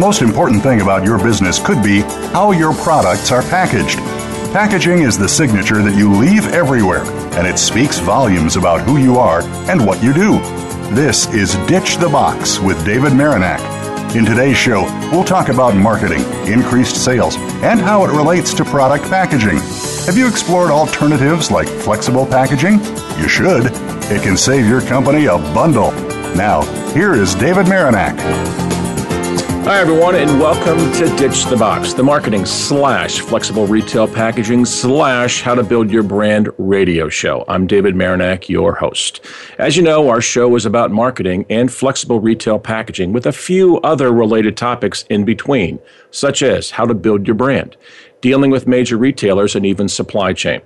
Most important thing about your business could be how your products are packaged. Packaging is the signature that you leave everywhere, and it speaks volumes about who you are and what you do. This is Ditch the Box with David Marinak. In today's show, we'll talk about marketing, increased sales, and how it relates to product packaging. Have you explored alternatives like flexible packaging? You should. It can save your company a bundle. Now, here is David Marinak. Hi, everyone, and welcome to Ditch the Box, the marketing slash flexible retail packaging slash how to build your brand radio show. I'm David Marinak, your host. As you know, our show is about marketing and flexible retail packaging with a few other related topics in between, such as how to build your brand, dealing with major retailers, and even supply chain.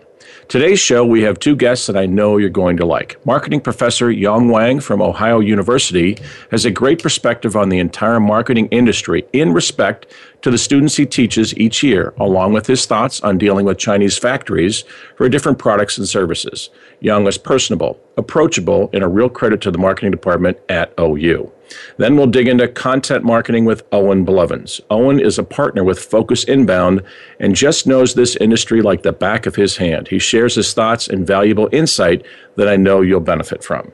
Today's show, we have two guests that I know you're going to like. Marketing professor Yong Wang from Ohio University has a great perspective on the entire marketing industry in respect to the students he teaches each year, along with his thoughts on dealing with Chinese factories for different products and services. Yong is personable, approachable, and a real credit to the marketing department at OU. Then we'll dig into content marketing with Owen Blevins. Owen is a partner with Focus Inbound and just knows this industry like the back of his hand. He shares his thoughts and valuable insight that I know you'll benefit from.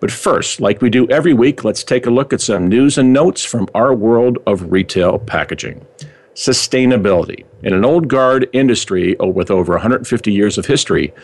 But first, like we do every week, let's take a look at some news and notes from our world of retail packaging. Sustainability. In an old guard industry with over 150 years of history,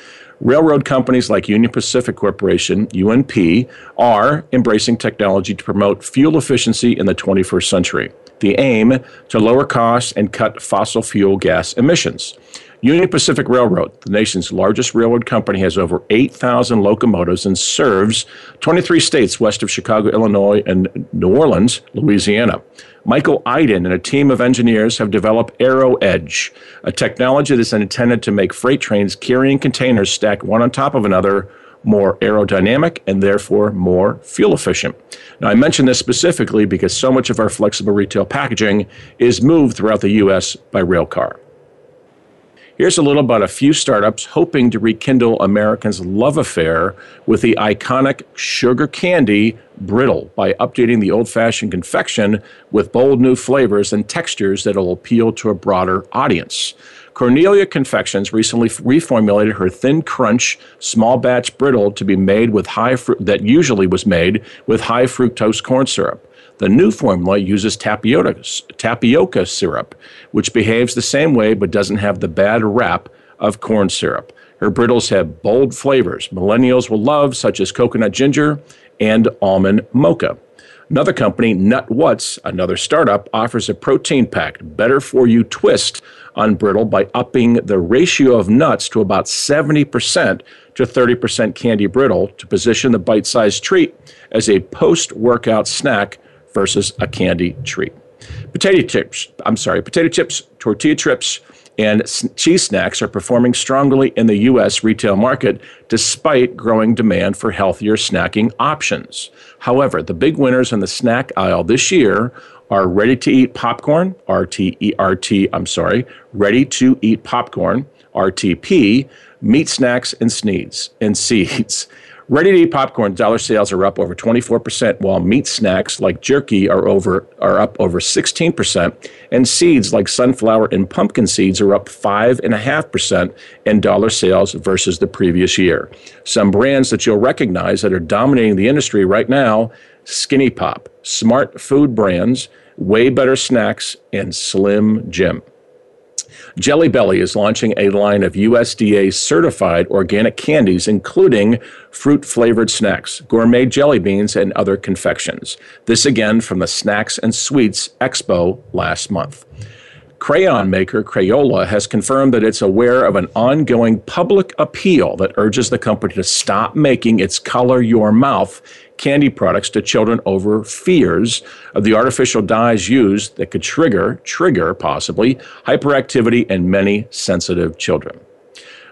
Railroad companies like Union Pacific Corporation, UNP, are embracing technology to promote fuel efficiency in the 21st century. The aim to lower costs and cut fossil fuel gas emissions. Union Pacific Railroad, the nation's largest railroad company, has over 8,000 locomotives and serves 23 states west of Chicago, Illinois, and New Orleans, Louisiana. Michael Iden and a team of engineers have developed Aero Edge, a technology that is intended to make freight trains carrying containers stacked one on top of another more aerodynamic and therefore more fuel efficient. Now, I mention this specifically because so much of our flexible retail packaging is moved throughout the U.S. by rail car. Here's a little about a few startups hoping to rekindle Americans' love affair with the iconic sugar candy brittle by updating the old fashioned confection with bold new flavors and textures that will appeal to a broader audience. Cornelia Confections recently reformulated her thin crunch small batch brittle to be made with high fru- that usually was made with high fructose corn syrup. The new formula uses tapioca, tapioca syrup, which behaves the same way but doesn't have the bad rap of corn syrup. Her brittles have bold flavors millennials will love, such as coconut ginger and almond mocha. Another company, Nut What's, another startup, offers a protein packed, better for you twist on brittle by upping the ratio of nuts to about 70% to 30% candy brittle to position the bite sized treat as a post workout snack versus a candy treat. Potato chips, I'm sorry, potato chips, tortilla chips, and cheese snacks are performing strongly in the U.S. retail market despite growing demand for healthier snacking options. However, the big winners in the snack aisle this year are ready to eat popcorn, RTERT, I'm sorry, ready to eat popcorn, RTP, meat snacks and sneeds and seeds. Ready to eat popcorn dollar sales are up over 24%, while meat snacks like jerky are over are up over 16%, and seeds like sunflower and pumpkin seeds are up 5.5% in dollar sales versus the previous year. Some brands that you'll recognize that are dominating the industry right now Skinny Pop, Smart Food Brands, Way Better Snacks, and Slim Jim. Jelly Belly is launching a line of USDA certified organic candies, including fruit flavored snacks, gourmet jelly beans, and other confections. This again from the Snacks and Sweets Expo last month. Crayon maker Crayola has confirmed that it's aware of an ongoing public appeal that urges the company to stop making its color your mouth candy products to children over fears of the artificial dyes used that could trigger, trigger possibly, hyperactivity in many sensitive children.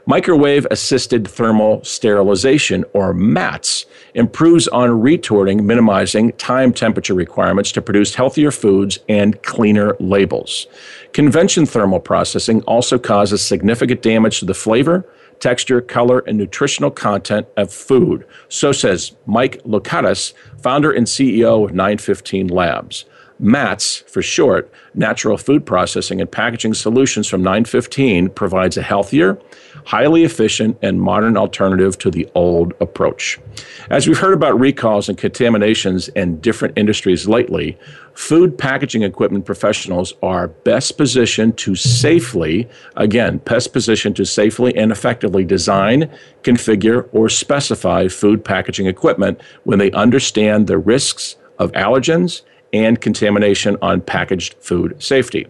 Microwave assisted thermal sterilization, or MATS, improves on retorting, minimizing time temperature requirements to produce healthier foods and cleaner labels. Convention thermal processing also causes significant damage to the flavor, texture, color, and nutritional content of food. So says Mike Locatis, founder and CEO of 915 Labs. MATS, for short, Natural Food Processing and Packaging Solutions from 915, provides a healthier, highly efficient, and modern alternative to the old approach. As we've heard about recalls and contaminations in different industries lately, food packaging equipment professionals are best positioned to safely, again, best positioned to safely and effectively design, configure, or specify food packaging equipment when they understand the risks of allergens and contamination on packaged food safety.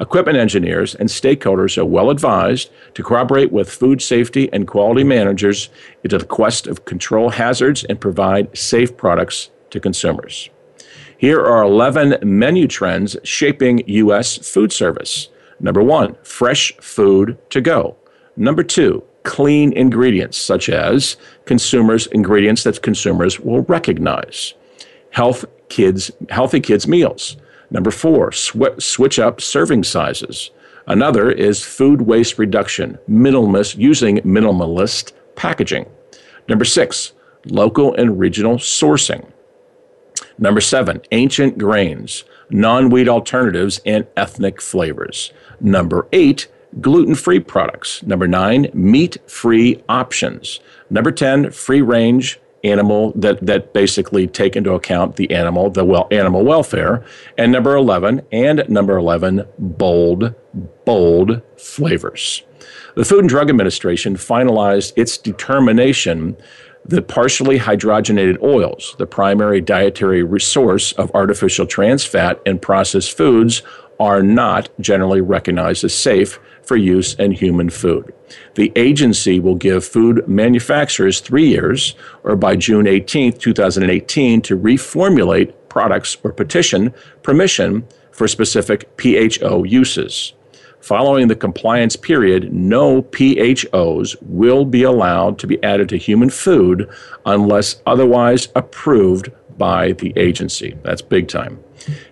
Equipment engineers and stakeholders are well advised to cooperate with food safety and quality managers into the quest of control hazards and provide safe products to consumers. Here are 11 menu trends shaping U.S. food service. Number one, fresh food to go. Number two, clean ingredients, such as consumers' ingredients that consumers will recognize. Health kids, healthy kids meals. Number four, sw- switch up serving sizes. Another is food waste reduction, minimalist, using minimalist packaging. Number six, local and regional sourcing. Number seven, ancient grains, non wheat alternatives, and ethnic flavors. Number eight, gluten free products. Number nine, meat free options. Number 10, free range animal that, that basically take into account the animal, the well, animal welfare. And number 11, and number 11, bold, bold flavors. The Food and Drug Administration finalized its determination that partially hydrogenated oils, the primary dietary resource of artificial trans fat in processed foods, are not generally recognized as safe for use in human food. The agency will give food manufacturers three years, or by June 18, 2018, to reformulate products or petition permission for specific PHO uses. Following the compliance period, no PHOs will be allowed to be added to human food unless otherwise approved by the agency. That's big time.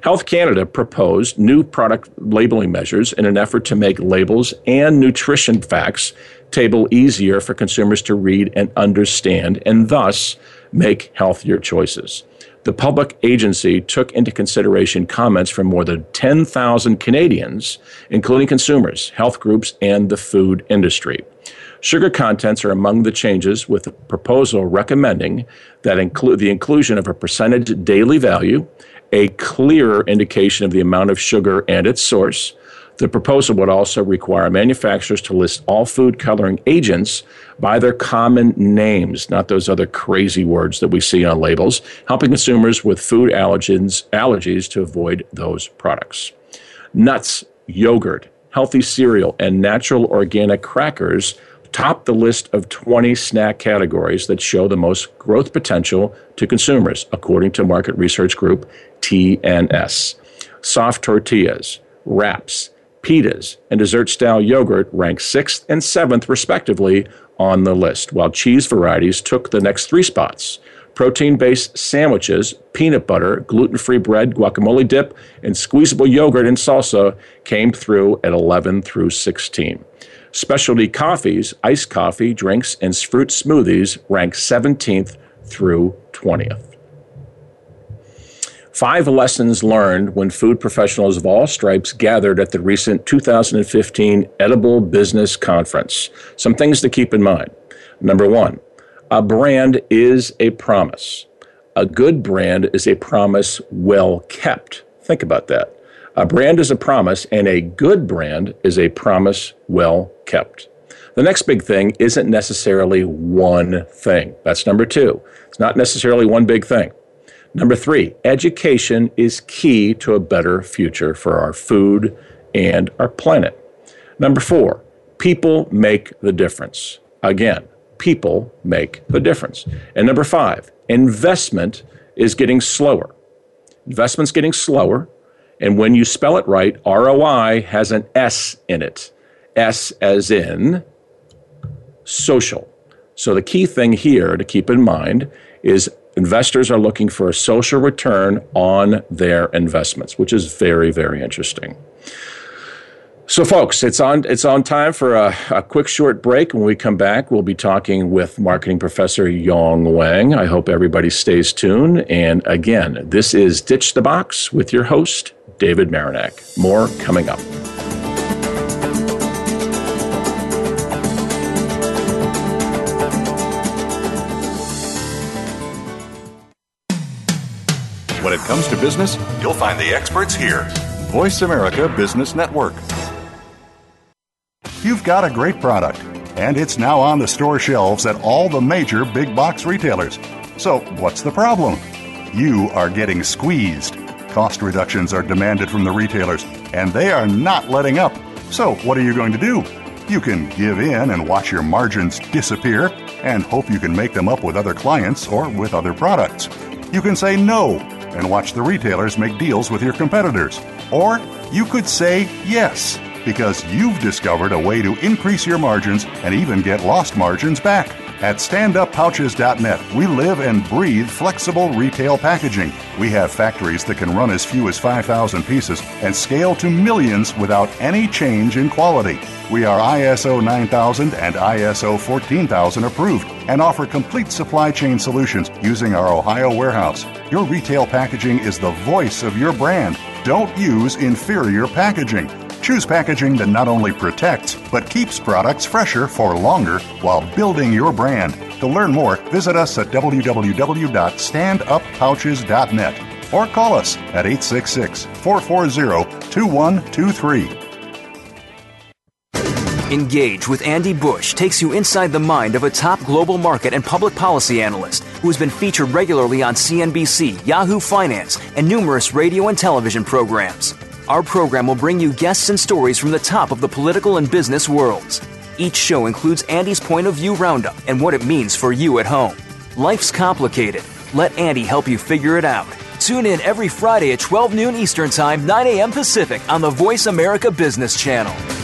Health Canada proposed new product labeling measures in an effort to make labels and nutrition facts table easier for consumers to read and understand, and thus make healthier choices. The public agency took into consideration comments from more than 10,000 Canadians, including consumers, health groups, and the food industry. Sugar contents are among the changes, with a proposal recommending that include the inclusion of a percentage daily value, a clearer indication of the amount of sugar and its source. The proposal would also require manufacturers to list all food coloring agents by their common names, not those other crazy words that we see on labels, helping consumers with food allergens, allergies to avoid those products. Nuts, yogurt, healthy cereal, and natural organic crackers top the list of 20 snack categories that show the most growth potential to consumers, according to market research group TNS. Soft tortillas, wraps, pitas, and dessert style yogurt rank sixth and seventh, respectively, on the list, while cheese varieties took the next three spots. Protein based sandwiches, peanut butter, gluten free bread, guacamole dip, and squeezable yogurt and salsa came through at 11 through 16. Specialty coffees, iced coffee, drinks, and fruit smoothies rank 17th through 20th. Five lessons learned when food professionals of all stripes gathered at the recent 2015 Edible Business Conference. Some things to keep in mind. Number one, a brand is a promise. A good brand is a promise well kept. Think about that. A brand is a promise, and a good brand is a promise well kept. The next big thing isn't necessarily one thing. That's number two. It's not necessarily one big thing. Number three, education is key to a better future for our food and our planet. Number four, people make the difference. Again, people make the difference. And number five, investment is getting slower. Investment's getting slower. And when you spell it right, ROI has an S in it. S as in social. So the key thing here to keep in mind is investors are looking for a social return on their investments, which is very, very interesting. So, folks, it's on it's on time for a, a, quick short break. When we come back, we'll be talking with marketing professor Yong Wang. I hope everybody stays tuned. And again, this is Ditch the Box with your host, David Marinak. More coming up. When it comes to business, you'll find the experts here. Voice America Business Network. You've got a great product, and it's now on the store shelves at all the major big box retailers. So, what's the problem? You are getting squeezed. Cost reductions are demanded from the retailers, and they are not letting up. So, what are you going to do? You can give in and watch your margins disappear and hope you can make them up with other clients or with other products. You can say no and watch the retailers make deals with your competitors. Or you could say yes because you've discovered a way to increase your margins and even get lost margins back. At standuppouches.net, we live and breathe flexible retail packaging. We have factories that can run as few as 5,000 pieces and scale to millions without any change in quality. We are ISO 9000 and ISO 14000 approved and offer complete supply chain solutions using our Ohio warehouse. Your retail packaging is the voice of your brand. Don't use inferior packaging. Choose packaging that not only protects, but keeps products fresher for longer while building your brand. To learn more, visit us at www.standuppouches.net or call us at 866 440 2123. Engage with Andy Bush takes you inside the mind of a top global market and public policy analyst who has been featured regularly on CNBC, Yahoo Finance, and numerous radio and television programs. Our program will bring you guests and stories from the top of the political and business worlds. Each show includes Andy's point of view roundup and what it means for you at home. Life's complicated. Let Andy help you figure it out. Tune in every Friday at 12 noon Eastern Time, 9 a.m. Pacific on the Voice America Business Channel.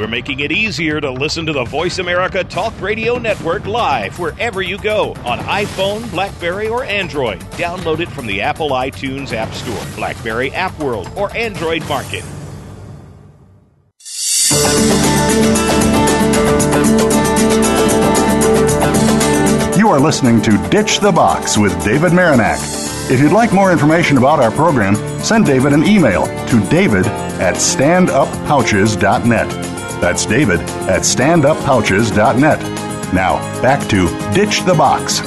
We're making it easier to listen to the Voice America Talk Radio Network live wherever you go on iPhone, Blackberry, or Android. Download it from the Apple iTunes App Store, Blackberry App World, or Android Market. You are listening to Ditch the Box with David Marinak. If you'd like more information about our program, send David an email to david at standuppouches.net. That's David at standuppouches.net. Now, back to Ditch the Box.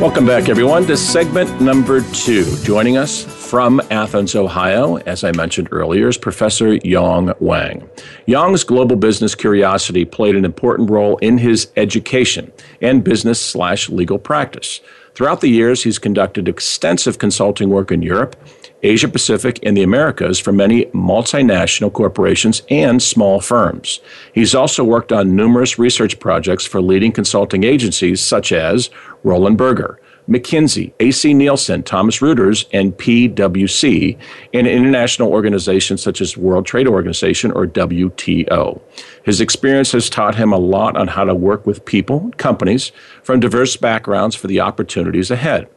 Welcome back, everyone, to segment number two. Joining us from Athens, Ohio, as I mentioned earlier, is Professor Yong Wang. Yong's global business curiosity played an important role in his education and business slash legal practice. Throughout the years, he's conducted extensive consulting work in Europe Asia Pacific, and the Americas for many multinational corporations and small firms. He's also worked on numerous research projects for leading consulting agencies such as Roland Berger, McKinsey, AC Nielsen, Thomson Reuters, and PwC, and international organizations such as World Trade Organization or WTO. His experience has taught him a lot on how to work with people, companies from diverse backgrounds for the opportunities ahead.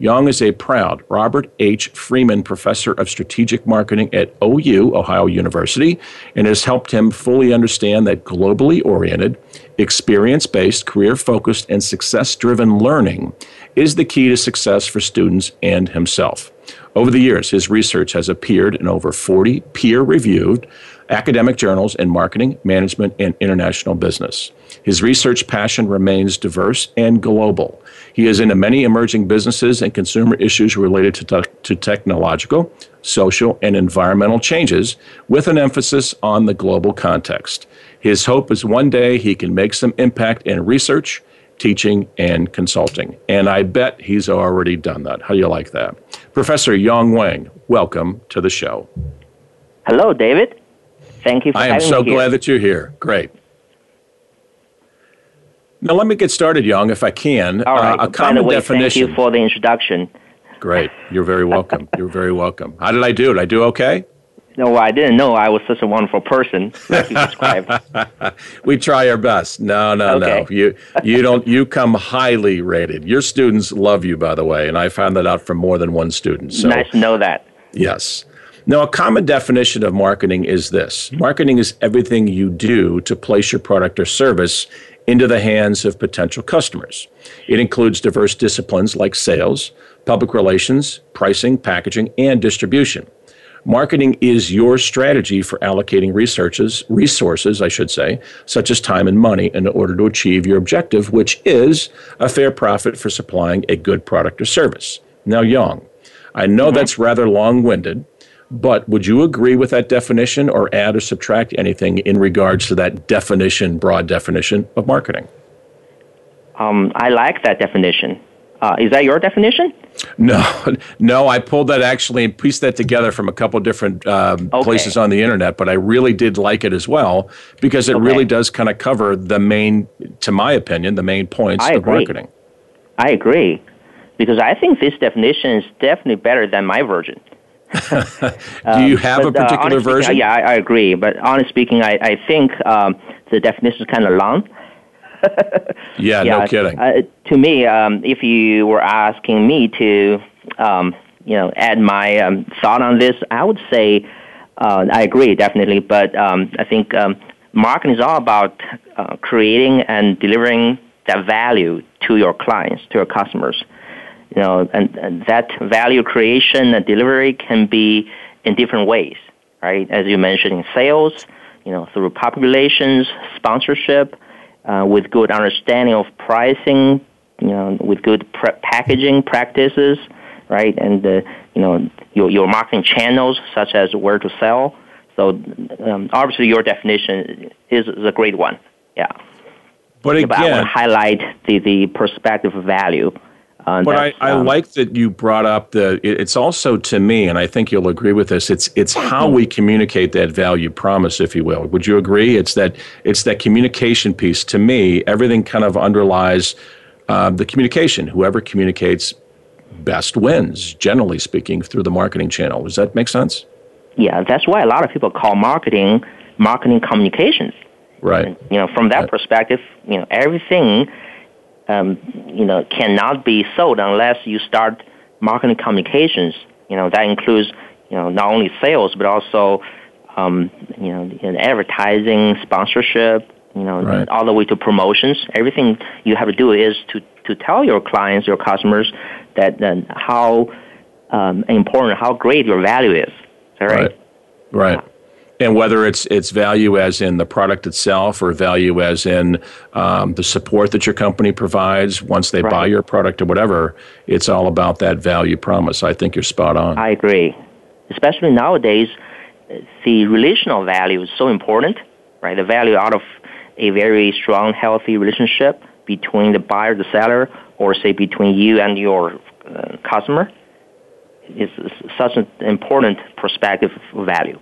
Yong is a proud Robert H. Freeman Professor of Strategic Marketing at OU, Ohio University, and has helped him fully understand that globally oriented, experience based, career focused, and success driven learning is the key to success for students and himself. Over the years, his research has appeared in over 40 peer reviewed academic journals in marketing, management, and international business. His research passion remains diverse and global. He is into many emerging businesses and consumer issues related to, te- to technological, social, and environmental changes, with an emphasis on the global context. His hope is one day he can make some impact in research, teaching, and consulting. And I bet he's already done that. How do you like that? Professor Yong Wang, welcome to the show. Hello, David. Thank you for I am so glad here. that you're here. Great. Now, let me get started, Young, if I can. All right. Uh, a common By the way, definition. thank you for the introduction. Great. You're very welcome. You're very welcome. How did I do? Did I do okay? No, I didn't know I was such a wonderful person we try our best. No, no, Okay. no. You you don't you come highly rated. Your students love you, by the way, and I found that out from more than one student. So nice to know that. yes. Now, a common definition of marketing is this marketing is everything you do to place your product or service into the hands of potential customers. It includes diverse disciplines like sales, public relations, pricing, packaging, and distribution. Marketing is your strategy for allocating researches, resources, I should say, such as time and money in order to achieve your objective, which is a fair profit for supplying a good product or service. Now, Young, I know mm-hmm. that's rather long winded, but would you agree with that definition or add or subtract anything in regards to that definition, broad definition of marketing? Um, I like that definition. Uh, is that your definition? No, no, I pulled that actually and pieced that together from a couple different um, Okay. places on the internet, but I really did like it as well because it Okay. really does kind of cover the main, to my opinion, the main points I of agree. marketing. I agree. Because I think this definition is definitely better than my version. Do you have a Um, But, uh, particular speaking, version? Yeah, I, I agree. But honestly speaking, I, I think um, the definition is kind of long. Yeah, no kidding. Uh, to me, um, if you were asking me to, um, you know, add my um, thought on this, I would say uh, I agree definitely. But um, I think um, marketing is all about uh, creating and delivering that value to your clients, to your customers. You know, and, and that value creation and delivery can be in different ways, right? As you mentioned in sales, you know, through public relations, sponsorship, uh, with good understanding of pricing, you know, with good pre- packaging practices, right? And uh, you know, your your marketing channels such as where to sell. So um, obviously, your definition is, is a great one. Yeah, but but I want again, to highlight the the perspective of value. But I, I um, like that you brought up the. it- It's also to me, and I think you'll agree with this. It's it's how we communicate that value promise, if you will. Would you agree? It's that it's that communication piece. To me, everything kind of underlies uh, the communication. Whoever communicates best wins, generally speaking, through the marketing channel. Does that make sense? Yeah, that's why a lot of people call marketing marketing communications. Right. You know, from that Right. perspective, you know, everything, um, you know, cannot be sold unless you start marketing communications. You know, that includes, you know, not only sales but also, um, you know, in advertising, sponsorship. You know, Right. all the way to promotions. Everything you have to do is to to tell your clients, your customers, that, that how um, important, how great your value is. Is that right? Right. Right. And whether it's it's value as in the product itself or value as in um, the support that your company provides once they buy your product or whatever, it's all about that value promise. I think you're spot on. I agree. Especially nowadays, the relational value is so important, right? The value out of a very strong, healthy relationship between the buyer, the seller, or say between you and your uh, customer is is such an important perspective of value.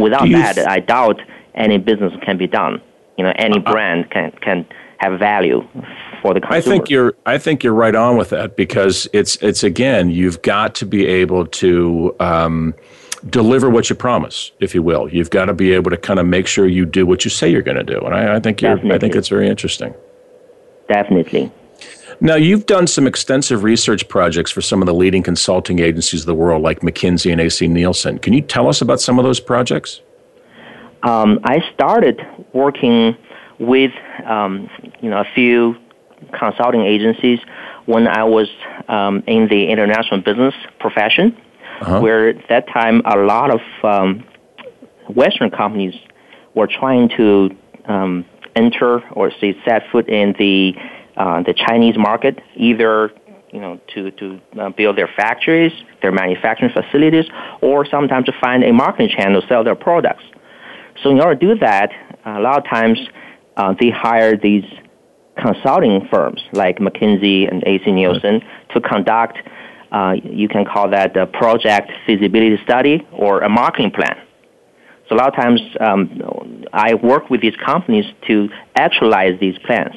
Without that, th- I doubt any business can be done. You know, any brand can can have value for the consumer. I think you're I think you're right on with that because it's it's again you've got to be able to um, deliver what you promise, if you will. You've got to be able to kind of make sure you do what you say you're going to do, and I, I think you're I think it's very interesting. definitely. Now, you've done some extensive research projects for some of the leading consulting agencies of the world, like McKinsey and AC Nielsen. Can you tell us about some of those projects? um, I started working with um, you know a few consulting agencies when I was um, in the international business profession, where at that time a lot of um, Western companies were trying to um, enter or say set foot in the uh, the Chinese market, either you know to to uh, build their factories, their manufacturing facilities, or sometimes to find a marketing channel to sell their products. So in order to do that, a lot of times uh, they hire these consulting firms like McKinsey and AC Nielsen to conduct, uh, you can call that a project feasibility study or a marketing plan. So a lot of times um, I work with these companies to actualize these plans.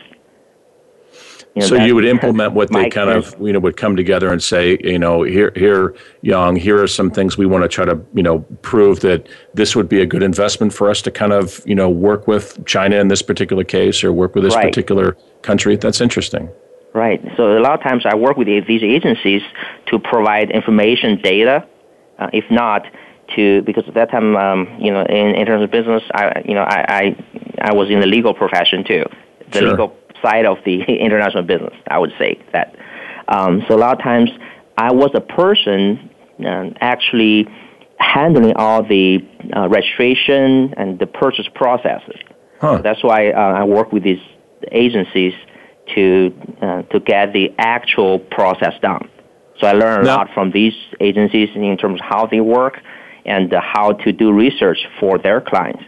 You know, so you would implement what they kind of you know would come together and say you know here here young here are some things we want to try to you know prove that this would be a good investment for us to kind of you know work with China in this particular case or work with this right. particular country. That's interesting. Right. So a lot of times I work with these agencies to provide information, data. Uh, if not, to because at that time, um, you know, in, in terms of business, I you know I I, I was in the legal profession too. The sure. legal side of the international business. I would say that. Um, so a lot of times, I was a person uh, actually handling all the uh, registration and the purchase processes. Huh. So that's why uh, I work with these agencies to uh, to get the actual process done. So I learned now, a lot from these agencies in terms of how they work and how to do research for their clients.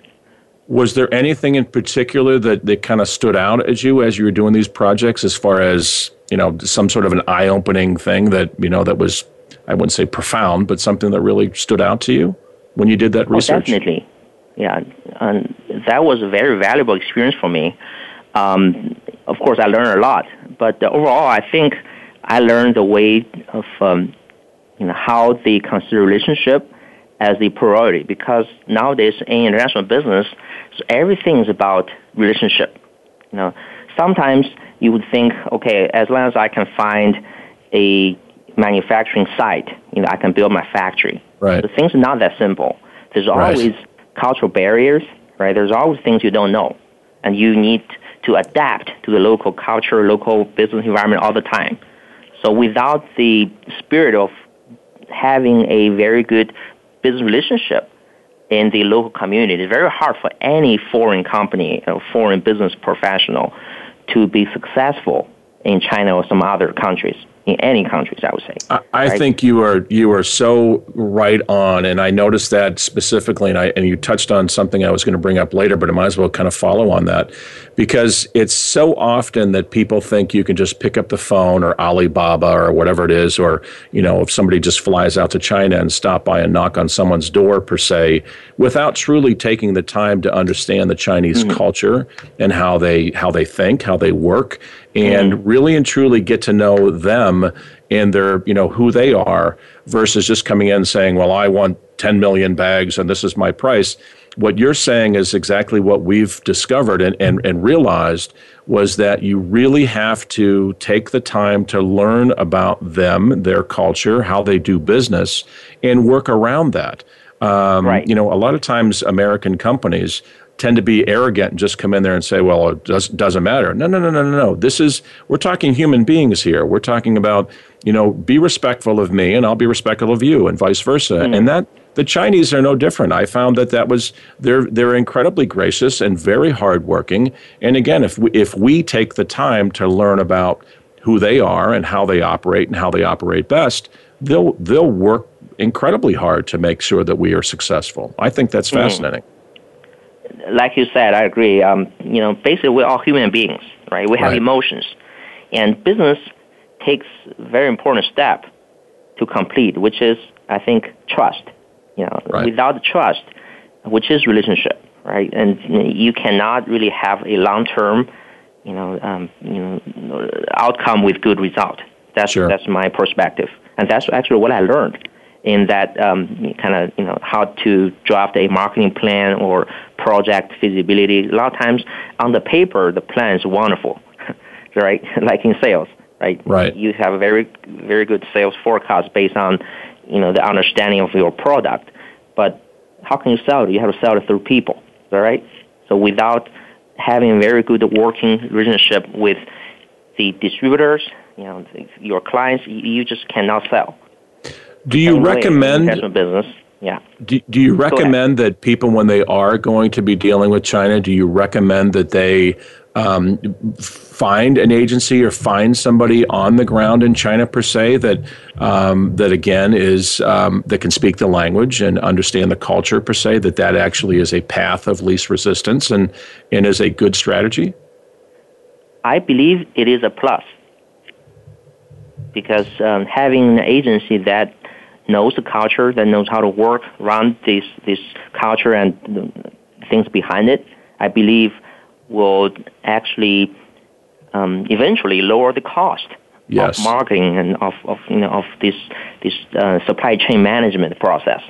Was there anything in particular that, that kind of stood out as you as you were doing these projects as far as, you know, some sort of an eye opening thing that, you know, that was, I wouldn't say profound, but something that really stood out to you when you did that oh, research? Oh, definitely. Yeah. And that was a very valuable experience for me. Um, of course, I learned a lot, but overall, I think I learned the way of, um, you know, how they consider relationship as the priority because nowadays in international business, everything is about relationship. You know, sometimes you would think, okay, as long as I can find a manufacturing site, you know, I can build my factory. Right. The things are not that simple. There's always right. cultural barriers, right? There's always things you don't know, and you need to adapt to the local culture, local business environment all the time. So without the spirit of having a very good business relationship in the local community. It's very hard for any foreign company or foreign business professional to be successful in China or some other countries in any countries, I would say. I, I right? think you are you are so right on, and I noticed that specifically, and I and you touched on something I was going to bring up later, but I might as well kind of follow on that because it's so often that people think you can just pick up the phone or Alibaba or whatever it is, or you know, if somebody just flies out to China and stop by and knock on someone's door per se, without truly taking the time to understand the Chinese mm-hmm. culture and how they how they think, how they work, and mm-hmm. really and truly get to know them and their you know who they are versus just coming in and saying well i want 10 million bags and this is my price what you're saying is exactly what we've discovered and, and, and realized was that you really have to take the time to learn about them their culture how they do business and work around that um, right. you know a lot of times american companies tend to be arrogant and just come in there and say, well, it does, doesn't matter. No, no, no, no, no, no. This is, we're talking human beings here. We're talking about, you know, be respectful of me and I'll be respectful of you and vice versa. Mm-hmm. And that, the Chinese are no different. I found that that was, they're, they're incredibly gracious and very hardworking. And again, if we, if we take the time to learn about who they are and how they operate and how they operate best, they'll, they'll work incredibly hard to make sure that we are successful. I think that's mm-hmm. fascinating like you said, I agree. Um, you know, basically, we're all human beings, right? We have right. emotions, and business takes a very important step to complete, which is, I think, trust. You know, right. without trust, which is relationship, right? And you cannot really have a long-term, you know, um, you know, outcome with good result. That's sure. that's my perspective, and that's actually what I learned in that um, kind of you know how to draft a marketing plan or project feasibility. A lot of times on the paper, the plan is wonderful, right? like in sales, right? Right. You have a very very good sales forecast based on you know the understanding of your product, but how can you sell it? You have to sell it through people, all right? So without having a very good working relationship with the distributors, you know, your clients, you just cannot sell. Do you recommend business? Yeah. Do, do you recommend that people, when they are going to be dealing with China, do you recommend that they um, find an agency or find somebody on the ground in China per se that um, that again is um, that can speak the language and understand the culture per se? That that actually is a path of least resistance and and is a good strategy. I believe it is a plus because um, having an agency that knows the culture, that knows how to work around this this culture and things behind it, I believe will actually um, eventually lower the cost yes. of marketing and of, of you know of this this uh, supply chain management process.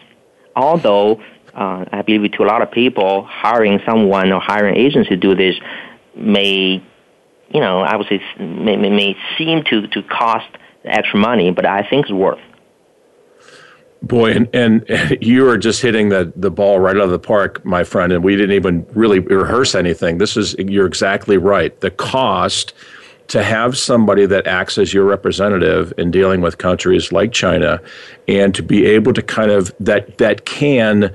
Although uh, I believe to a lot of people, hiring someone or hiring an agency to do this may, you know, I would say may, may, may seem to, to cost extra money, but I think it's worth. Boy, and, and you are just hitting the, the ball right out of the park, my friend. And we didn't even really rehearse anything. This is, you're exactly right. The cost to have somebody that acts as your representative in dealing with countries like China and to be able to kind of, that, that can,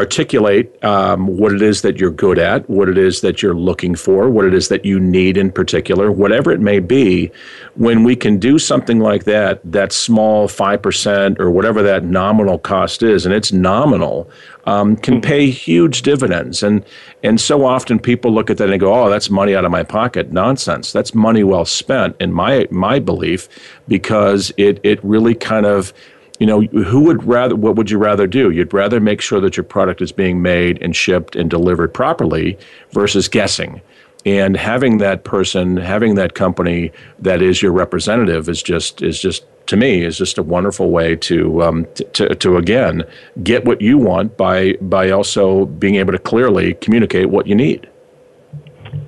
articulate um, what it is that you're good at, what it is that you're looking for, what it is that you need in particular, whatever it may be. When we can do something like that, that small 5% or whatever that nominal cost is, and it's nominal, um, can hmm. pay huge dividends. And, and so often people look at that and go, oh, that's money out of my pocket. Nonsense. That's money well spent, in my, my belief, because it, it really kind of you know, who would rather, what would you rather do? You'd rather make sure that your product is being made and shipped and delivered properly versus guessing. And having that person, having that company that is your representative is just, is just, to me, is just a wonderful way to, um, to, to, to again, get what you want by, by also being able to clearly communicate what you need.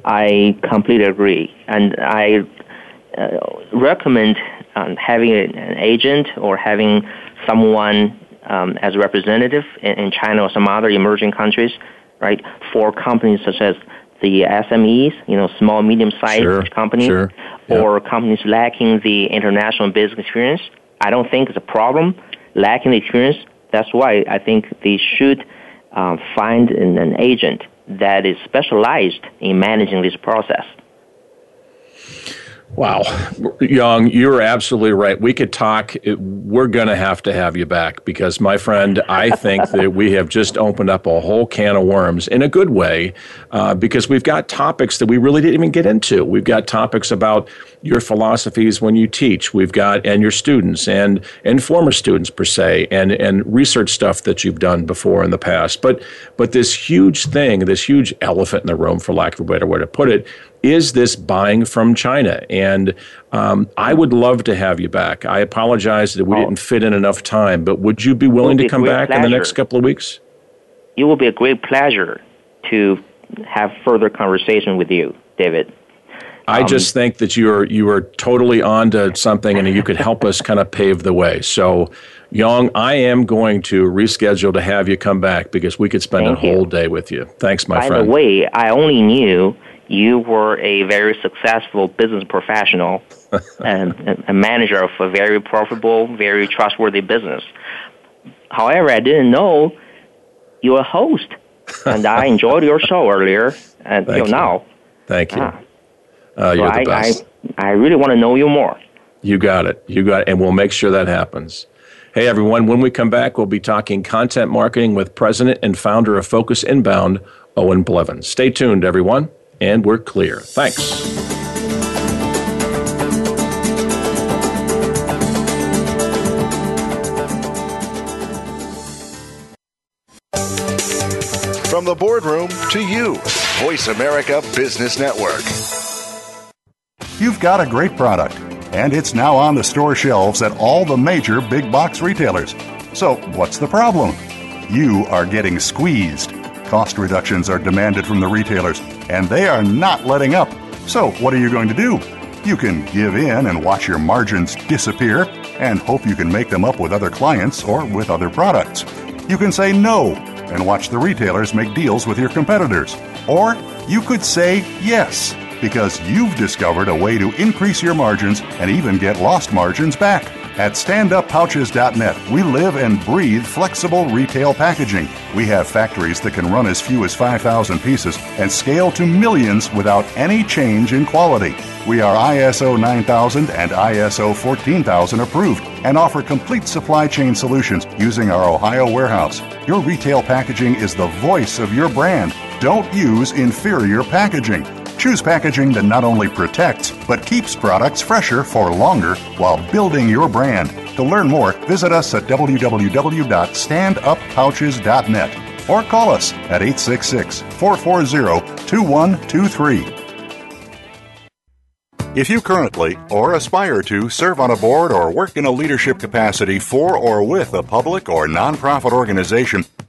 I completely agree. And I uh, recommend um, having an agent or having someone um, as a representative in, in, China or some other emerging countries, right? For companies such as the SMEs, you know, small, medium-sized sure, companies, sure. Yep. or companies lacking the international business experience. I don't think it's a problem lacking the experience. That's why I think they should um, find an, an agent that is specialized in managing this process. Wow. Young, you're absolutely right. We could talk. We're going to have to have you back because, my friend, I think that we have just opened up a whole can of worms in a good way uh, because we've got topics that we really didn't even get into. We've got topics about your philosophies when you teach. We've got, and your students and, and former students, per se, and, and research stuff that you've done before in the past. But, but this huge thing, this huge elephant in the room, for lack of a better way to put it, is this buying from China? And um, I would love to have you back. I apologize that we oh. didn't fit in enough time, but would you be willing to come back pleasure. in the next couple of weeks? It will be a great pleasure to have further conversation with you, David. I um, just think that you are you are totally on to something, and you could help us kind of pave the way. So, Young, I am going to reschedule to have you come back because we could spend a whole you. day with you. Thanks, my By friend. By the way, I only knew you were a very successful business professional and a manager of a very profitable, very trustworthy business. However, I didn't know you were a host, and I enjoyed your show earlier, and Thank you now. Thank you. Ah. Uh, you're so the best. I, I really want to know you more. You got it. You got it. And we'll make sure that happens. Hey, everyone, when we come back, we'll be talking content marketing with president and founder of Focus Inbound, Owen Blevins. Stay tuned, everyone and we're clear. Thanks. From the boardroom to you, Voice America Business Network. You've got a great product, and it's now on the store shelves at all the major big box retailers. So, what's the problem? You are getting squeezed. Cost reductions are demanded from the retailers, and they are not letting up. So, what are you going to do? You can give in and watch your margins disappear and hope you can make them up with other clients or with other products. You can say no and watch the retailers make deals with your competitors. Or you could say yes because you've discovered a way to increase your margins and even get lost margins back. At standuppouches.net, we live and breathe flexible retail packaging. We have factories that can run as few as 5,000 pieces and scale to millions without any change in quality. We are ISO 9000 and ISO 14000 approved and offer complete supply chain solutions using our Ohio warehouse. Your retail packaging is the voice of your brand. Don't use inferior packaging. Choose packaging that not only protects, but keeps products fresher for longer while building your brand. To learn more, visit us at www.standuppouches.net or call us at 866 440 2123. If you currently or aspire to serve on a board or work in a leadership capacity for or with a public or nonprofit organization,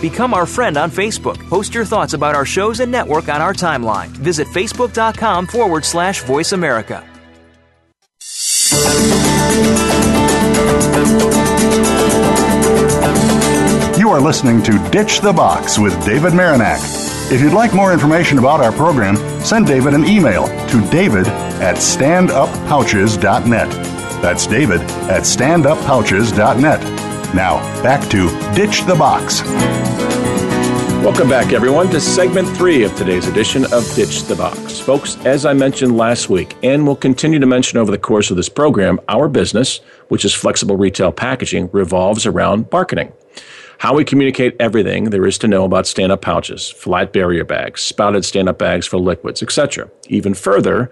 Become our friend on Facebook. Post your thoughts about our shows and network on our timeline. Visit facebook.com forward slash voice America. You are listening to Ditch the Box with David Marinak. If you'd like more information about our program, send David an email to david at standuppouches.net. That's David at standuppouches.net. Now, back to Ditch the Box. Welcome back, everyone, to segment three of today's edition of Ditch the Box. Folks, as I mentioned last week, and will continue to mention over the course of this program, our business, which is flexible retail packaging, revolves around marketing. How we communicate everything there is to know about stand up pouches, flat barrier bags, spouted stand up bags for liquids, etc. Even further,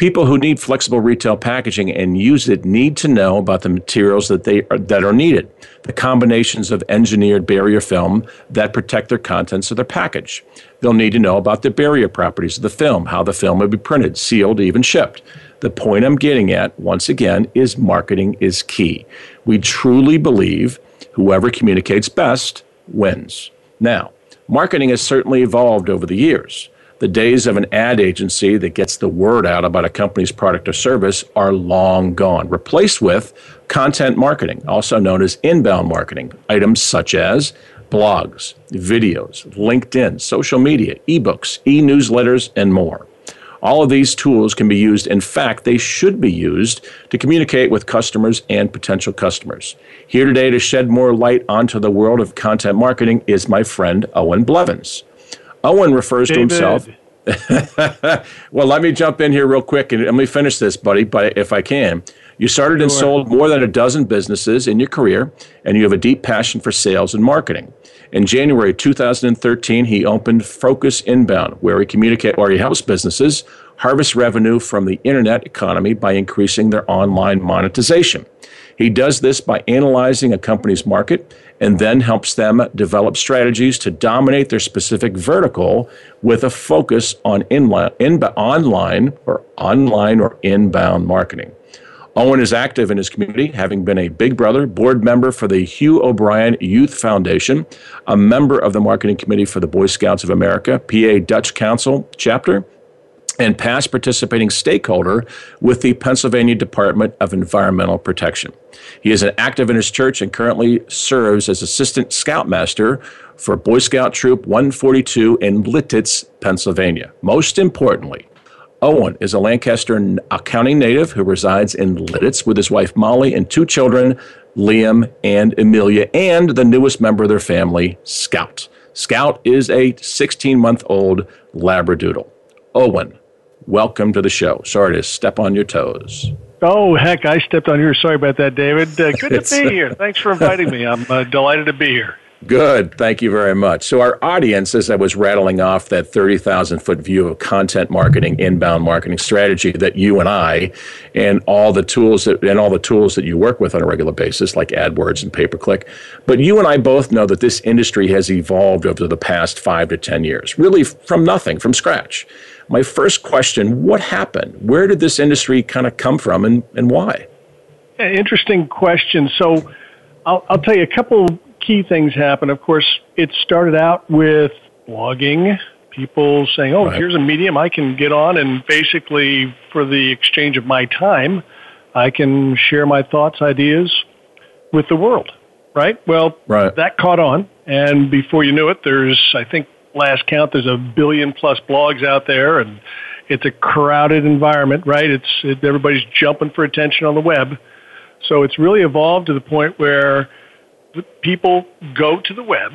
people who need flexible retail packaging and use it need to know about the materials that they are, that are needed, the combinations of engineered barrier film that protect their contents of their package. They'll need to know about the barrier properties of the film, how the film will be printed, sealed, even shipped. The point I'm getting at, once again, is marketing is key. We truly believe whoever communicates best wins. Now, marketing has certainly evolved over the years. The days of an ad agency that gets the word out about a company's product or service are long gone, replaced with content marketing, also known as inbound marketing. Items such as blogs, videos, LinkedIn, social media, ebooks, e newsletters, and more. All of these tools can be used. In fact, they should be used to communicate with customers and potential customers. Here today to shed more light onto the world of content marketing is my friend Owen Blevins. Owen refers David. to himself. well, let me jump in here real quick and let me finish this, buddy, but if I can. You started sure. and sold more than a dozen businesses in your career, and you have a deep passion for sales and marketing. In January 2013, he opened Focus Inbound, where he communicate, where he helps businesses harvest revenue from the internet economy by increasing their online monetization. He does this by analyzing a company's market and then helps them develop strategies to dominate their specific vertical with a focus on inline, in, online or online or inbound marketing. Owen is active in his community, having been a Big Brother board member for the Hugh O'Brian Youth Foundation, a member of the marketing committee for the Boy Scouts of America, PA Dutch Council chapter, and past participating stakeholder with the Pennsylvania Department of Environmental Protection. He is an active in his church and currently serves as assistant scoutmaster for Boy Scout Troop 142 in Lititz, Pennsylvania. Most importantly, Owen is a Lancaster County native who resides in Lititz with his wife Molly and two children, Liam and Amelia, and the newest member of their family, Scout. Scout is a 16 month old Labradoodle. Owen, welcome to the show. Sorry to step on your toes. Oh, heck, I stepped on yours. Sorry about that, David. Uh, good to be here. Thanks for inviting me. I'm uh, delighted to be here. Good. Thank you very much. So, our audience, as I was rattling off that 30,000 foot view of content marketing, inbound marketing strategy that you and I and all the tools that, and all the tools that you work with on a regular basis, like AdWords and pay per click. But you and I both know that this industry has evolved over the past five to 10 years, really from nothing, from scratch. My first question what happened? Where did this industry kind of come from and, and why? Interesting question. So, I'll, I'll tell you a couple key things happened. Of course, it started out with blogging, people saying, oh, right. here's a medium I can get on, and basically, for the exchange of my time, I can share my thoughts, ideas with the world. Right? Well, right. that caught on, and before you knew it, there's, I think, last count, there's a billion plus blogs out there, and it's a crowded environment, right? It's it, everybody's jumping for attention on the web, so it's really evolved to the point where people go to the web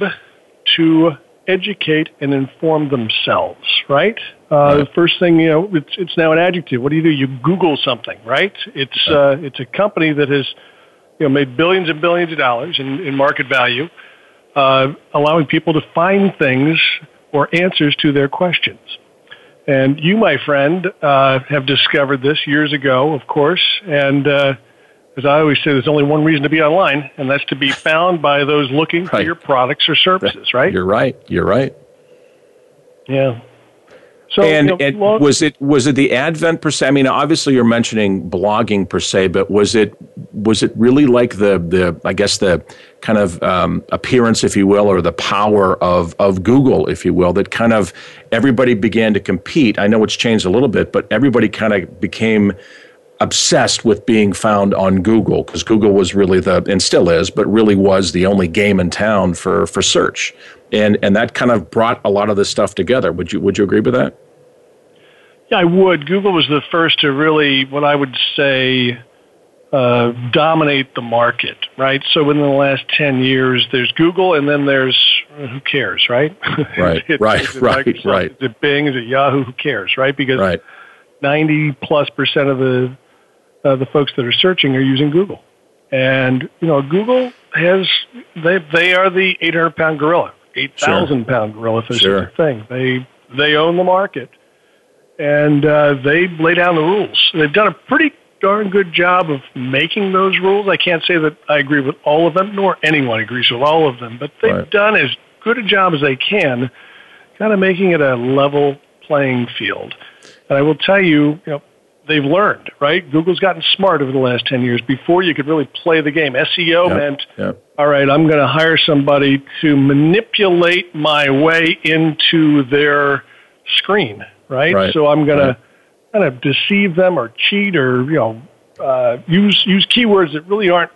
to educate and inform themselves, right? Uh, the first thing, you know, it's, it's now an adjective. What do you do? You Google something, right? It's, uh, it's a company that has, you know, made billions and billions of dollars in, in market value, uh, allowing people to find things or answers to their questions. And you, my friend, uh, have discovered this years ago, of course, and uh, as I always say, there's only one reason to be online, and that's to be found by those looking right. for your products or services, right? You're right. You're right. Yeah. So, and, you know, and was it was it the advent per se? I mean, obviously you're mentioning blogging per se, but was it was it really like the the I guess the kind of um, appearance, if you will, or the power of of Google, if you will, that kind of everybody began to compete. I know it's changed a little bit, but everybody kind of became obsessed with being found on Google because Google was really the and still is, but really was the only game in town for for search, and and that kind of brought a lot of this stuff together. Would you would you agree with that? I would. Google was the first to really, what I would say, uh, dominate the market, right? So within the last 10 years, there's Google and then there's, uh, who cares, right? Right, it's, right, it's right, Microsoft, right. Is it Bing? Is it Yahoo? Who cares, right? Because right. 90 plus percent of the uh, the folks that are searching are using Google. And you know, Google has they they are the 800 pound gorilla, 8,000 sure. pound gorilla if there's sure. a thing. They they own the market, and uh, they lay down the rules. They've done a pretty darn good job of making those rules. I can't say that I agree with all of them, nor anyone agrees with all of them, but they've right. done as good a job as they can, kind of making it a level playing field. And I will tell you, you know, they've learned, right? Google's gotten smart over the last 10 years. Before you could really play the game. SEO yep, meant, yep. all right, I'm going to hire somebody to manipulate my way into their screen, right? right. So I'm going right. to kind of deceive them or cheat or, you know, uh, use, use keywords that really aren't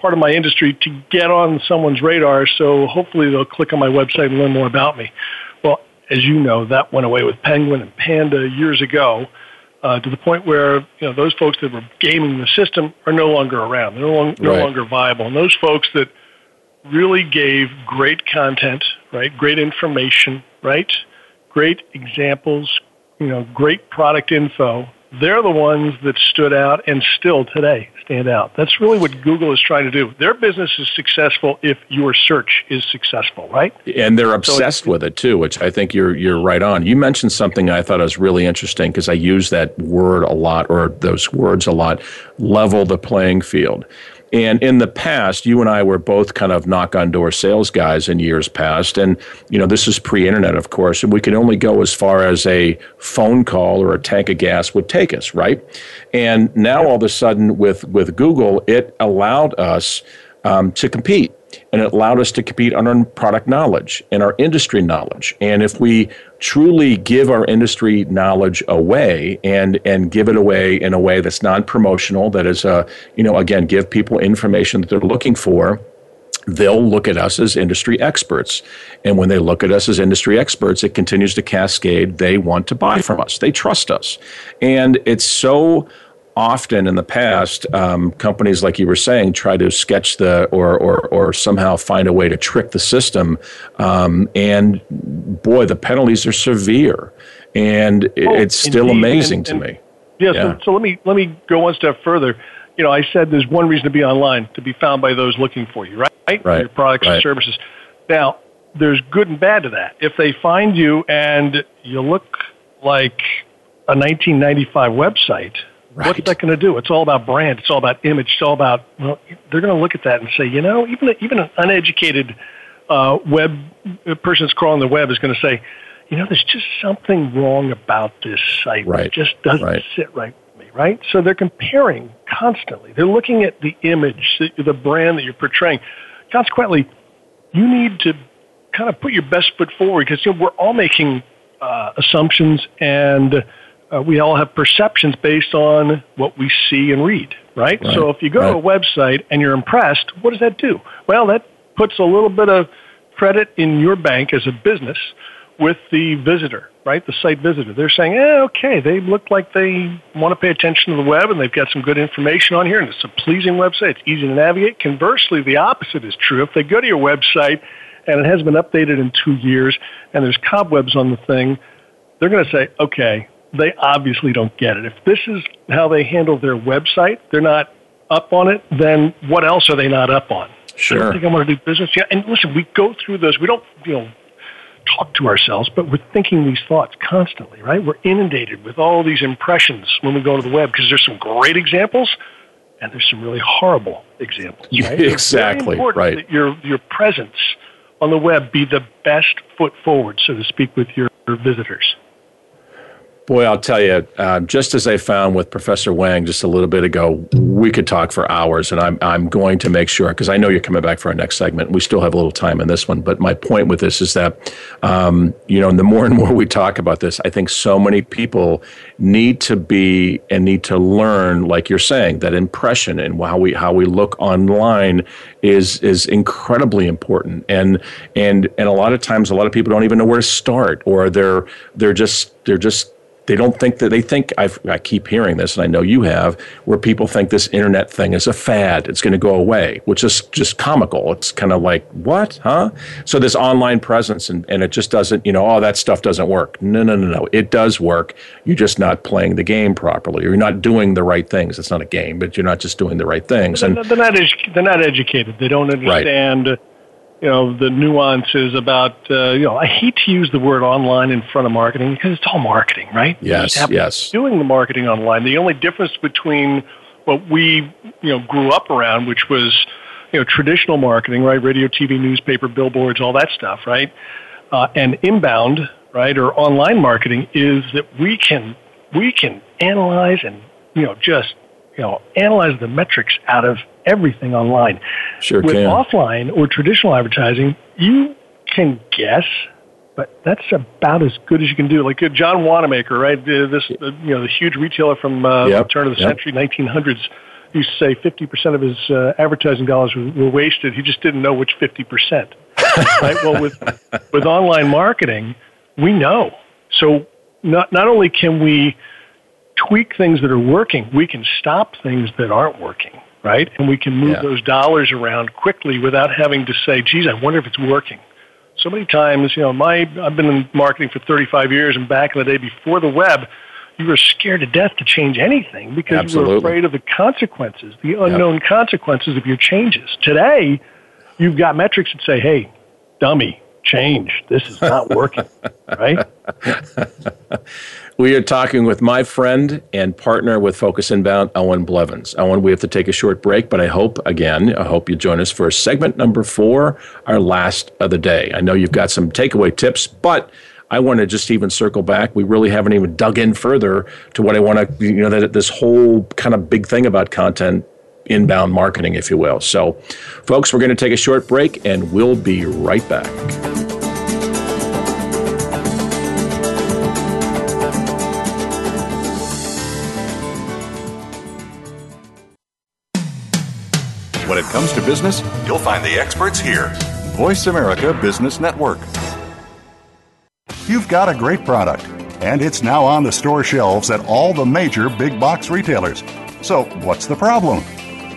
part of my industry to get on someone's radar. So hopefully they'll click on my website and learn more about me. Well, as you know, that went away with Penguin and Panda years ago uh, to the point where you know those folks that were gaming the system are no longer around. They're no, long, no right. longer viable. And those folks that really gave great content, right, great information, right, great examples, you know, great product info, they're the ones that stood out and still today stand out. That's really what Google is trying to do. Their business is successful if your search is successful, right? And they're obsessed so with it too, which I think you're you're right on. You mentioned something I thought was really interesting because I use that word a lot or those words a lot. Level the playing field. And in the past, you and I were both kind of knock on door sales guys in years past. And, you know, this is pre internet, of course, and we could only go as far as a phone call or a tank of gas would take us, right? And now all of a sudden with, with Google, it allowed us um, to compete and it allowed us to compete on our product knowledge and our industry knowledge. And if we truly give our industry knowledge away and and give it away in a way that's non-promotional, that is, uh, you know, again, give people information that they're looking for. They'll look at us as industry experts. And when they look at us as industry experts, it continues to cascade. They want to buy from us. They trust us. And it's so often in the past, um, companies like you were saying try to sketch the or or or somehow find a way to trick the system, um, and boy, the penalties are severe, and oh, it's still indeed. amazing and, to and, me. Yeah, yeah. So, so let me let me go one step further. You know, I said there's one reason to be online to be found by those looking for you, right? Right. Your products right. and services. Now, there's good and bad to that. If they find you and you look like a 1995 website Right. What's that going to do? It's all about brand. It's all about image. It's all about well, they're going to look at that and say, you know, even even an uneducated uh, web person that's crawling the web is going to say, you know, there's just something wrong about this site. Right. It just doesn't right. sit right with me. Right. So they're comparing constantly. They're looking at the image, the, the brand that you're portraying. Consequently, you need to kind of put your best foot forward because you know, we're all making uh, assumptions and uh, we all have perceptions based on what we see and read, right? right. So if you go right. to a website and you're impressed, what does that do? Well, that puts a little bit of credit in your bank as a business with the visitor, right? The site visitor. They're saying, eh, okay, they look like they want to pay attention to the web and they've got some good information on here and it's a pleasing website. It's easy to navigate. Conversely, the opposite is true. If they go to your website and it hasn't been updated in two years and there's cobwebs on the thing, they're going to say, okay, they obviously don't get it. If this is how they handle their website, they're not up on it, then what else are they not up on? Sure. I think I want to do business. Yeah, and listen, we go through those. We don't, you know, talk to ourselves, but we're thinking these thoughts constantly, right? We're inundated with all these impressions when we go to the web because there's some great examples and there's some really horrible examples. Right? exactly. right. That your your presence on the web be the best foot forward, so to speak, with your visitors. Boy, I'll tell you, uh, just as I found with Professor Wang just a little bit ago, we could talk for hours, and I'm, I'm going to make sure, because I know you're coming back for our next segment. We still have a little time in this one, but my point with this is that, um, you know, the more and more we talk about this, I think so many people need to be and need to learn, like you're saying, that impression and how we how we look online is is incredibly important. And and and a lot of times, a lot of people don't even know where to start, or they're they're just they're just they don't think that they think I've, i keep hearing this and i know you have where people think this internet thing is a fad it's going to go away which is just comical. It's kind of like what? Huh? So this online presence and, and it just doesn't you know oh that stuff doesn't work. No no no no it does work. You're just not playing the game properly. Or you're not doing the right things. It's not a game but you're not just doing the right things and they're not, they're not educated. They don't understand right you know the nuances about uh, you know I hate to use the word online in front of marketing because it's all marketing, right? Yes, yes. Doing the marketing online. The only difference between what we you know grew up around, which was you know traditional marketing, right? Radio, TV, newspaper, billboards, all that stuff, right? Uh, and inbound, right, or online marketing is that we can we can analyze and you know just you know analyze the metrics out of everything online. Sure With can. offline or traditional advertising, you can guess, but that's about as good as you can do. Like uh, John Wanamaker, right? This, you know, the huge retailer from uh, yep. the turn of the yep. century, 1900s, used to say 50% of his uh, advertising dollars were, were wasted. He just didn't know which 50%. right? Well, with with online marketing, we know. So not not only can we tweak things that are working, we can stop things that aren't working right? And we can move Yeah. those dollars around quickly without having to say, geez, I wonder if it's working. So many times, you know, my, I've been in marketing for 35 years and back in the day before the web, you were scared to death to change anything because you were afraid of the consequences, the unknown consequences of your changes. Today, you've got metrics that say, hey, dummy, change. This is not working, right? We are talking with my friend and partner with Focus Inbound, Owen Blevins. Owen, we have to take a short break, but I hope, again, I hope you join us for segment number four, our last of the day. I know you've got some takeaway tips, but I want to just even circle back. We really haven't even dug in further to what I want to, you know, that this whole kind of big thing about content inbound marketing, if you will. So, folks, we're going to take a short break and we'll be right back. When it comes to business, you'll find the experts here. Voice America Business Network. You've got a great product, and it's now on the store shelves at all the major big box retailers. So, what's the problem?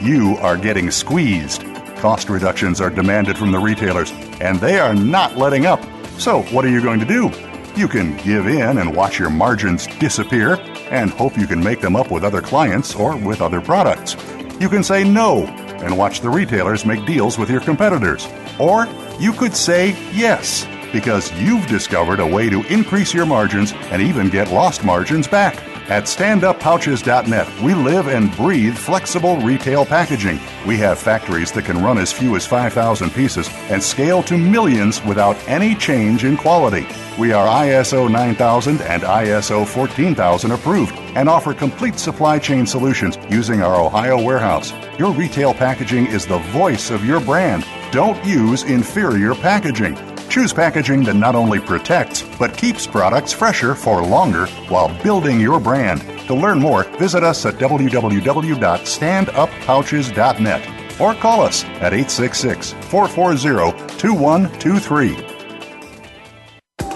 You are getting squeezed. Cost reductions are demanded from the retailers, and they are not letting up. So, what are you going to do? You can give in and watch your margins disappear and hope you can make them up with other clients or with other products. You can say no and watch the retailers make deals with your competitors. Or you could say yes because you've discovered a way to increase your margins and even get lost margins back. At standuppouches.net, we live and breathe flexible retail packaging. We have factories that can run as few as 5,000 pieces and scale to millions without any change in quality. We are ISO 9000 and ISO 14000 approved and offer complete supply chain solutions using our Ohio warehouse. Your retail packaging is the voice of your brand. Don't use inferior packaging. Choose packaging that not only protects, but keeps products fresher for longer while building your brand. To learn more, visit us at www.standuppouches.net or call us at 866 440 2123.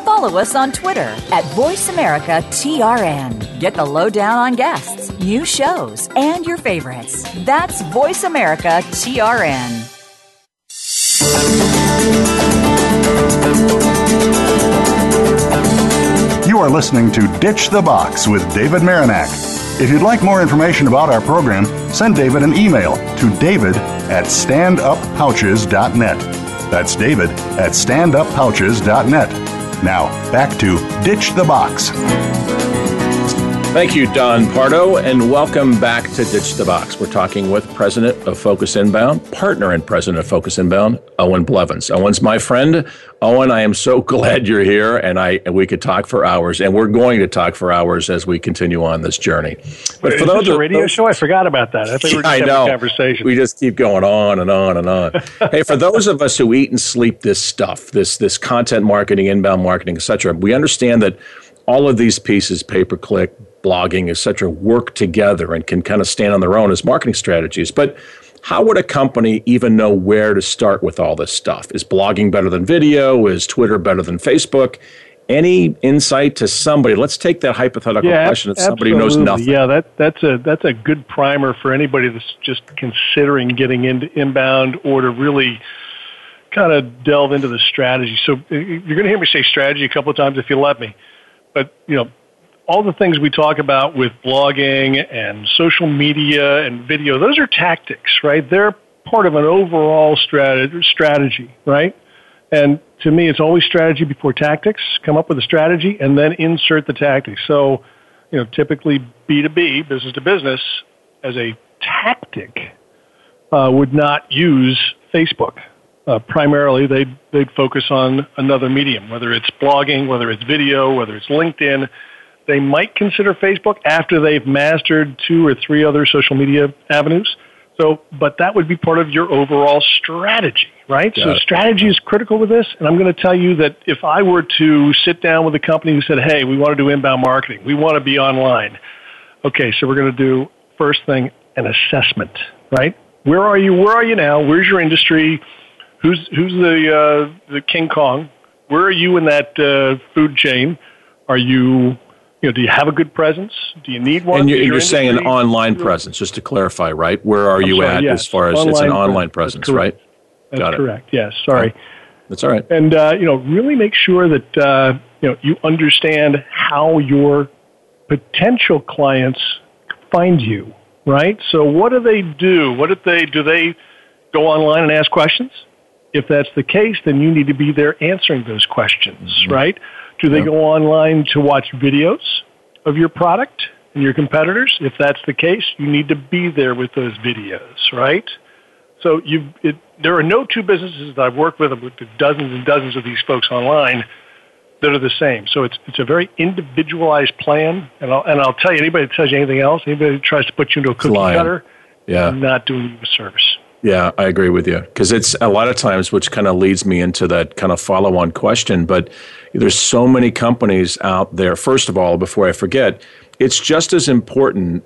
follow us on Twitter at VoiceAmericaTRN. Get the lowdown on guests, new shows, and your favorites. That's VoiceAmericaTRN. You are listening to Ditch the Box with David Marinak. If you'd like more information about our program, send David an email to david at standuppouches.net. That's David at standuppouches.net. Now, back to Ditch the Box. Thank you, Don Pardo, and welcome back to Ditch the Box. We're talking with President of Focus Inbound, partner and President of Focus Inbound, Owen Blevins. Owen's my friend. Owen, I am so glad you're here, and I and we could talk for hours, and we're going to talk for hours as we continue on this journey. But for those a radio those, show, I forgot about that. I think we're just I know. conversation. We just keep going on and on and on. hey, for those of us who eat and sleep this stuff, this this content marketing, inbound marketing, etc., we understand that all of these pieces, pay per click, blogging, is such a work together and can kind of stand on their own as marketing strategies. But how would a company even know where to start with all this stuff? Is blogging better than video? Is Twitter better than Facebook? Any insight to somebody? Let's take that hypothetical yeah, question of somebody knows nothing. Yeah, that, that's a that's a good primer for anybody that's just considering getting into inbound or to really kind of delve into the strategy. So you're going to hear me say strategy a couple of times if you let me. But you know, all the things we talk about with blogging and social media and video, those are tactics, right? They're part of an overall strategy, right? And to me, it's always strategy before tactics. Come up with a strategy and then insert the tactics. So, you know, typically B2B, business to business, as a tactic, uh, would not use Facebook. Uh, primarily, they'd, they'd focus on another medium, whether it's blogging, whether it's video, whether it's LinkedIn they might consider Facebook after they've mastered two or three other social media avenues. So, but that would be part of your overall strategy, right? Got so it. strategy is critical with this. And I'm going to tell you that if I were to sit down with a company who said, Hey, we want to do inbound marketing. We want to be online. Okay. So we're going to do first thing, an assessment, right? Where are you? Where are you now? Where's your industry? Who's, who's the, uh, the King Kong? Where are you in that uh, food chain? Are you you know, do you have a good presence? Do you need one? And you're, you're saying an online presence, just to clarify, right? Where are I'm you sorry, at yes. as far as online it's an online presence, That's right? That's Got correct. It. Yes. Sorry. That's all right. And uh, you know, really make sure that uh, you know you understand how your potential clients find you. Right. So, what do they do? What do they do? They go online and ask questions. If that's the case, then you need to be there answering those questions. Mm-hmm. Right do they go online to watch videos of your product and your competitors? If that's the case, you need to be there with those videos, right? So you, it, there are no two businesses that I've worked with, with dozens and dozens of these folks online that are the same. So it's it's a very individualized plan, and I'll and I'll tell you, anybody that tells you anything else, anybody that tries to put you into a cookie cutter, yeah, not doing you a service. Yeah, I agree with you because it's a lot of times, which kind of leads me into that kind of follow on question. But there's so many companies out there. First of all, before I forget, it's just as important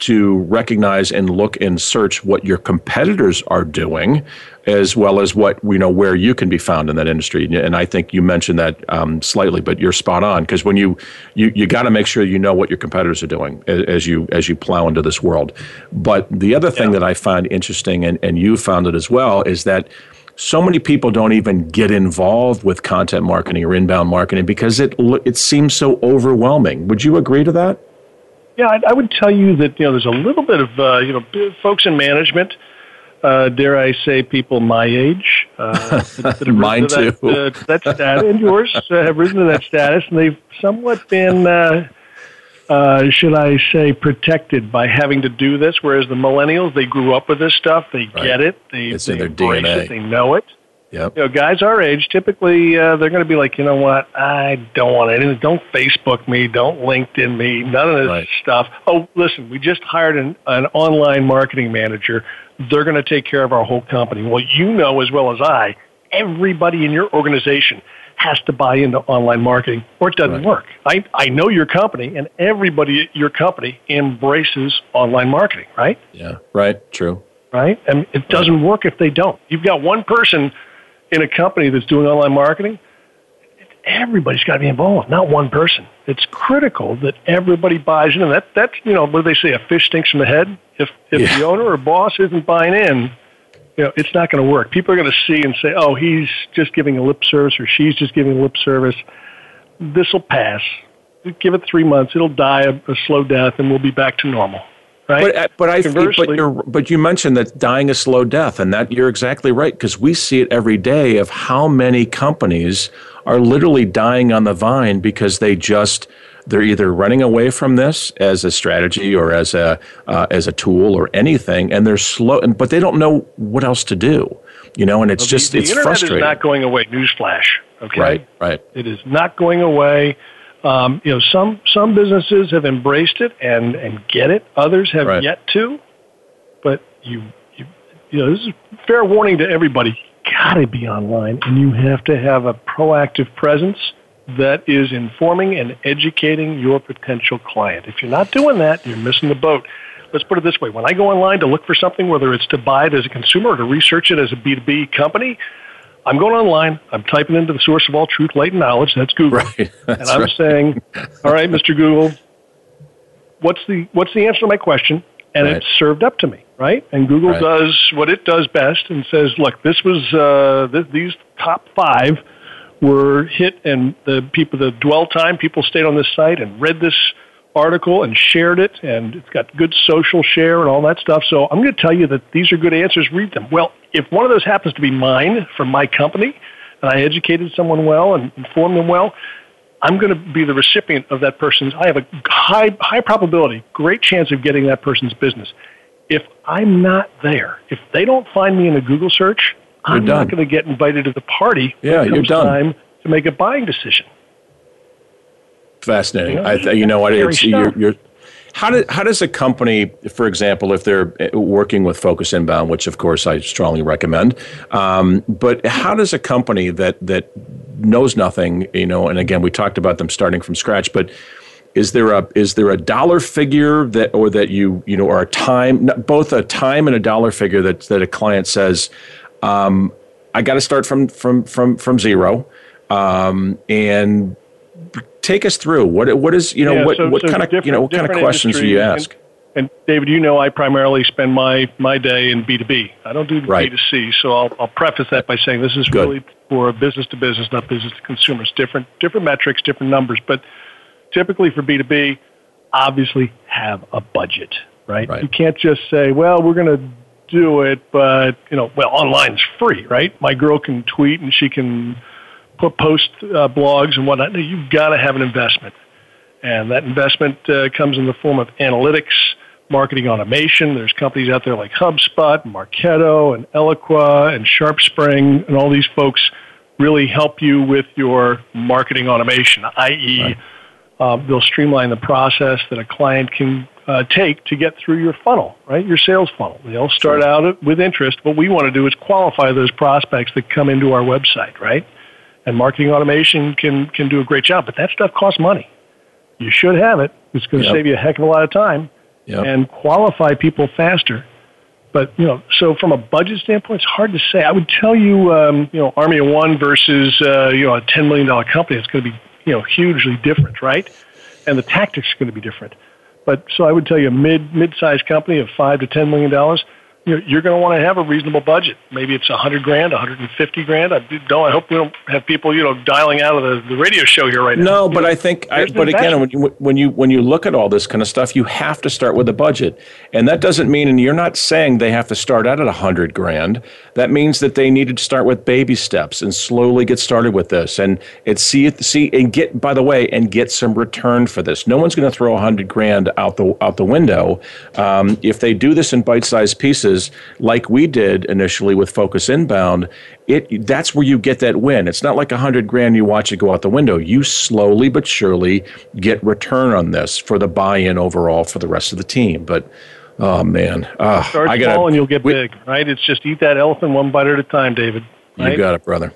to recognize and look and search what your competitors are doing as well as what you know where you can be found in that industry. And i think you mentioned that um, slightly but you're spot on because when you you, you got to make sure you know what your competitors are doing as you as you plow into this world. But the other thing yeah. that i find interesting and, and you found it as well is that so many people don't even get involved with content marketing or inbound marketing because it it seems so overwhelming. Would you agree to that yeah, I, I would tell you that you know there's a little bit of uh, you know folks in management. Uh, dare I say, people my age, uh, that, that Mine to too. That, uh, that status, and yours uh, have risen to that status, and they've somewhat been, uh, uh, should I say, protected by having to do this. Whereas the millennials, they grew up with this stuff, they right. get it, they, it's they in their DNA, it, they know it. Yep. You know, guys our age, typically uh, they're going to be like, you know what? I don't want anything. Don't Facebook me. Don't LinkedIn me. None of this right. stuff. Oh, listen, we just hired an, an online marketing manager. They're going to take care of our whole company. Well, you know as well as I, everybody in your organization has to buy into online marketing or it doesn't right. work. I, I know your company and everybody at your company embraces online marketing, right? Yeah, right. True. Right? And it doesn't work if they don't. You've got one person in a company that's doing online marketing, everybody's got to be involved, not one person. It's critical that everybody buys in. And that, that's, you know, what do they say? A fish stinks from the head. If, if yeah. the owner or boss isn't buying in, you know, it's not going to work. People are going to see and say, oh, he's just giving a lip service or she's just giving lip service. This will pass. Give it three months. It'll die a, a slow death and we'll be back to normal. Right? But, uh, but I but, but you mentioned that dying a slow death, and that you're exactly right because we see it every day of how many companies are literally dying on the vine because they just they're either running away from this as a strategy or as a uh, as a tool or anything, and they're slow, and, but they don't know what else to do. You know, and it's well, just the, it's internet frustrating. is not going away. Newsflash. Okay. Right. Right. It is not going away. Um, you know, some some businesses have embraced it and and get it. Others have right. yet to. But you, you you know, this is fair warning to everybody. Got to be online, and you have to have a proactive presence that is informing and educating your potential client. If you're not doing that, you're missing the boat. Let's put it this way. When I go online to look for something, whether it's to buy it as a consumer or to research it as a B2B company, I'm going online. I'm typing into the source of all truth, latent knowledge. That's Google. Right. That's and I'm right. saying, all right, Mr. Google, what's the, what's the answer to my question? And right. it's served up to me, right? And Google right. does what it does best and says, look, this was, uh, th- these top five were hit and the people, the dwell time, people stayed on this site and read this article and shared it and it's got good social share and all that stuff. So I'm going to tell you that these are good answers. Read them. Well, if one of those happens to be mine from my company and I educated someone well and informed them well, I'm going to be the recipient of that person's. I have a high, high probability, great chance of getting that person's business. If I'm not there, if they don't find me in a Google search, you're I'm done. not going to get invited to the party. Yeah, you're done. Time to make a buying decision. Fascinating. You know, I you know what? It's, you're, you're, how, do, how does a company, for example, if they're uh, working with Focus Inbound, which of course I strongly recommend, um, but how does a company that that knows nothing, you know, and again we talked about them starting from scratch, but is there a is there a dollar figure that or that you you know or a time both a time and a dollar figure that that a client says um, I got to start from from from from zero, um, and take us through what what is you know yeah, what so, what so kind of you know what kind of questions do you ask? And, and, David, you know I primarily spend my my day in B two B. I don't do. B two C. So I'll, I'll preface that by saying this is Good. really for business to business, not business to consumers. Different different metrics, different numbers, but typically for B two B, obviously have a budget, right? right? You can't just say, well, we're going to do it, but you know, well, online's free, right? My girl can tweet and she can put post uh, blogs and whatnot. You've got to have an investment, and that investment uh, comes in the form of analytics, marketing automation. There's companies out there like HubSpot, Marketo, and Eloqua, and SharpSpring, and all these folks really help you with your marketing automation, i.e., right. um, they'll streamline the process that a client can uh, take to get through your funnel, right? Your sales funnel. They'll start out with interest. What we want to do is qualify those prospects that come into our website, right? And marketing automation can can do a great job, but that stuff costs money. You should have it. It's going to yep. save you a heck of a lot of time yep. and qualify people faster. But you know, so from a budget standpoint, it's hard to say. I would tell you, um, you know, Army of One versus uh, you know a ten million dollar company. It's going to be you know hugely different, right? And the tactics are going to be different. But so I would tell you a mid mid-sized company of five to ten million dollars, you know, you're going to want to have a reasonable budget. Maybe it's a hundred grand, a hundred and fifty grand. I don't. I hope we don't have people, you know, dialing out of the, the radio show here right now. No, you but know, I think. I, but again, when you when you when you look at all this kind of stuff, you have to start with a budget, and that doesn't mean. And you're not saying they have to start out at a hundred grand. That means that they needed to start with baby steps and slowly get started with this, and it's see see and get by the way and get some return for this. No one's going to throw a hundred grand out the out the window um, if they do this in bite sized pieces like we did initially with Focus Inbound, it that's where you get that win. It's not like a hundred grand you watch it go out the window. You slowly but surely get return on this for the buy-in overall for the rest of the team. But oh man, uh, start I gotta, small and you'll get we, big, right? It's just eat that elephant one bite at a time, David. Right? You got it, brother.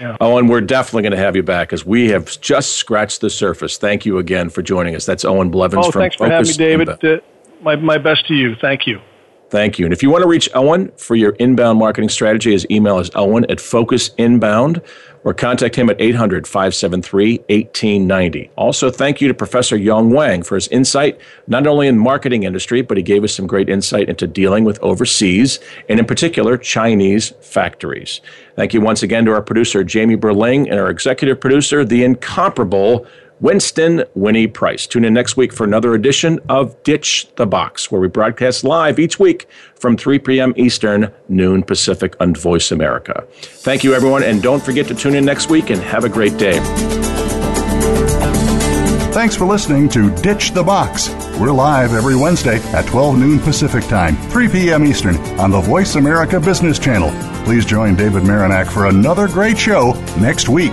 Yeah. Owen, we're definitely going to have you back because we have just scratched the surface. Thank you again for joining us. That's Owen Blevins oh, from thanks Focus for having me, David. Uh, my, my best to you. Thank you. Thank you. And if you want to reach Owen for your inbound marketing strategy, his email is owen at focusinbound or contact him at 800 573 1890. Also, thank you to Professor Yong Wang for his insight, not only in marketing industry, but he gave us some great insight into dealing with overseas, and in particular, Chinese factories. Thank you once again to our producer, Jamie Berling, and our executive producer, the incomparable Winston Winnie Price. Tune in next week for another edition of Ditch the Box, where we broadcast live each week from 3 p.m. Eastern, noon Pacific on Voice America. Thank you, everyone, and don't forget to tune in next week and have a great day. Thanks for listening to Ditch the Box. We're live every Wednesday at 12 noon Pacific Time, 3 p.m. Eastern on the Voice America Business Channel. Please join David Marinak for another great show next week.